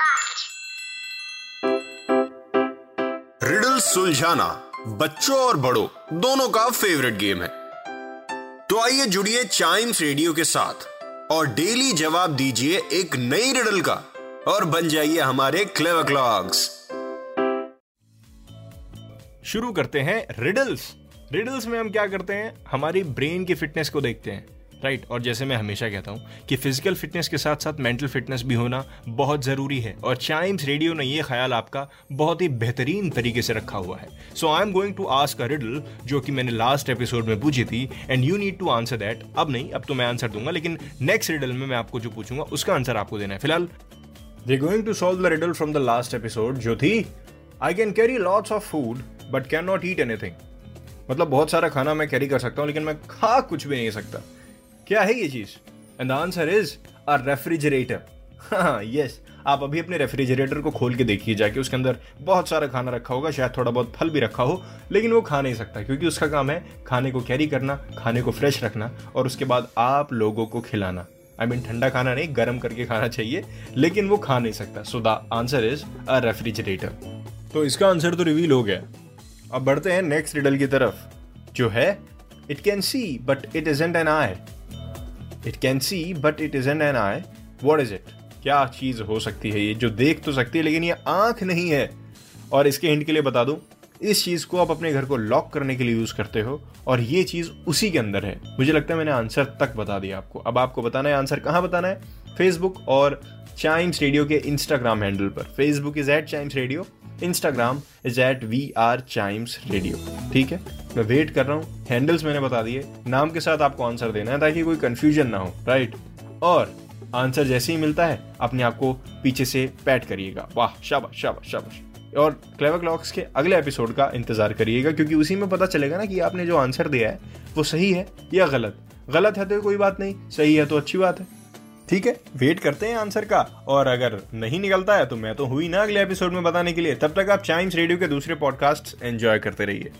Podcast. Riddle सुलझाना बच्चों और बड़ों, दोनों का फेवरेट गेम है। तो आइए जुड़िए चाइम्स रेडियो के साथ और डेली जवाब दीजिए एक नई रिडल का और बन जाइए हमारे क्लेवर क्लॉक्स शुरू करते हैं रिडल्स रिडल्स में हम क्या करते हैं? हमारी ब्रेन की फिटनेस को देखते हैं। राइट और जैसे मैं हमेशा कहता हूँ कि फ़िज़िकल फिटनेस के साथ साथ मेंटल फिटनेस भी होना बहुत ज़रूरी है और चाइम्स रेडियो ने ये ख्याल आपका बहुत ही बेहतरीन तरीके से रखा हुआ है। So I am going to ask a riddle जो कि मैंने लास्ट एपिसोड में पूछी थी and you need to answer that अब नहीं, अब तो मैं आंसर दूँगा, लेकिन नेक्स्ट रिडल में मैं आपको जो पूछूँगा, उसका आंसर आपको देना है। फ़िलहाल they going to solve the riddle from the last episode जो थी I can carry lots of food but can not eat anything मतलब बहुत सारा खाना मैं कैरी कर सकता हूँ, लेकिन मैं खा कुछ भी नहीं सकता। क्या है ये चीज़? And the answer is a refrigerator हाँ यस आप अभी अपने रेफ्रिजरेटर को खोल के देखिए जाके उसके अंदर बहुत सारा खाना रखा होगा, शायद थोड़ा बहुत फल भी रखा हो, लेकिन वो खा नहीं सकता, क्योंकि उसका काम है खाने को कैरी करना, खाने को फ्रेश रखना और उसके बाद आप लोगों को खिलाना. आई मीन ठंडा खाना नहीं, गर्म करके खाना चाहिए, लेकिन वो खा नहीं सकता. So the answer is a refrigerator तो इसका आंसर तो रिवील हो गया. अब बढ़ते हैं नेक्स्ट रिडल की तरफ़. जो है it can see but it isn't an eye it can see but it isn't an an eye what is it क्या चीज़ हो सकती है ये? जो देख तो सकती है, लेकिन ये आँख नहीं है। और इसके हिंट के लिए बता दूँ, इस चीज़ को आप अपने घर को लॉक करने के लिए यूज़ करते हो, और ये चीज़ उसी के अंदर है। मुझे लगता है मैंने आंसर तक बता दिया आपको। अब आपको बताना है आंसर कहाँ बताना है? फेसबुक और चाइम्स रेडियो के इंस्टाग्राम हैंडल पर। Facebook is at Chimes Radio Instagram is at we are Chimes Radio ठीक है? मैं वेट कर रहा हूँ। हैंडल्स मैंने बता दिए। नाम के साथ आपको आंसर देना है ताकि कोई कंफ्यूजन ना हो राइट और आंसर जैसे ही मिलता है, अपने आप को पीछे से पैट करिएगा। वाह, शाबाश शाबाश शाबाश। और क्लेवर क्लॉक्स के अगले एपिसोड का इंतज़ार करिएगा, क्योंकि उसी में पता चलेगा ना कि आपने जो आंसर दिया है, वो सही है या गलत। गलत है तो कोई बात नहीं, सही है तो अच्छी बात है। ठीक है वेट करते हैं आंसर का। और अगर नहीं निकलता है तो मैं तो हुई ना अगले एपिसोड में बताने के लिए। तब तक आप चाइम्स रेडियो के दूसरे पॉडकास्ट एंजॉय करते रहिए।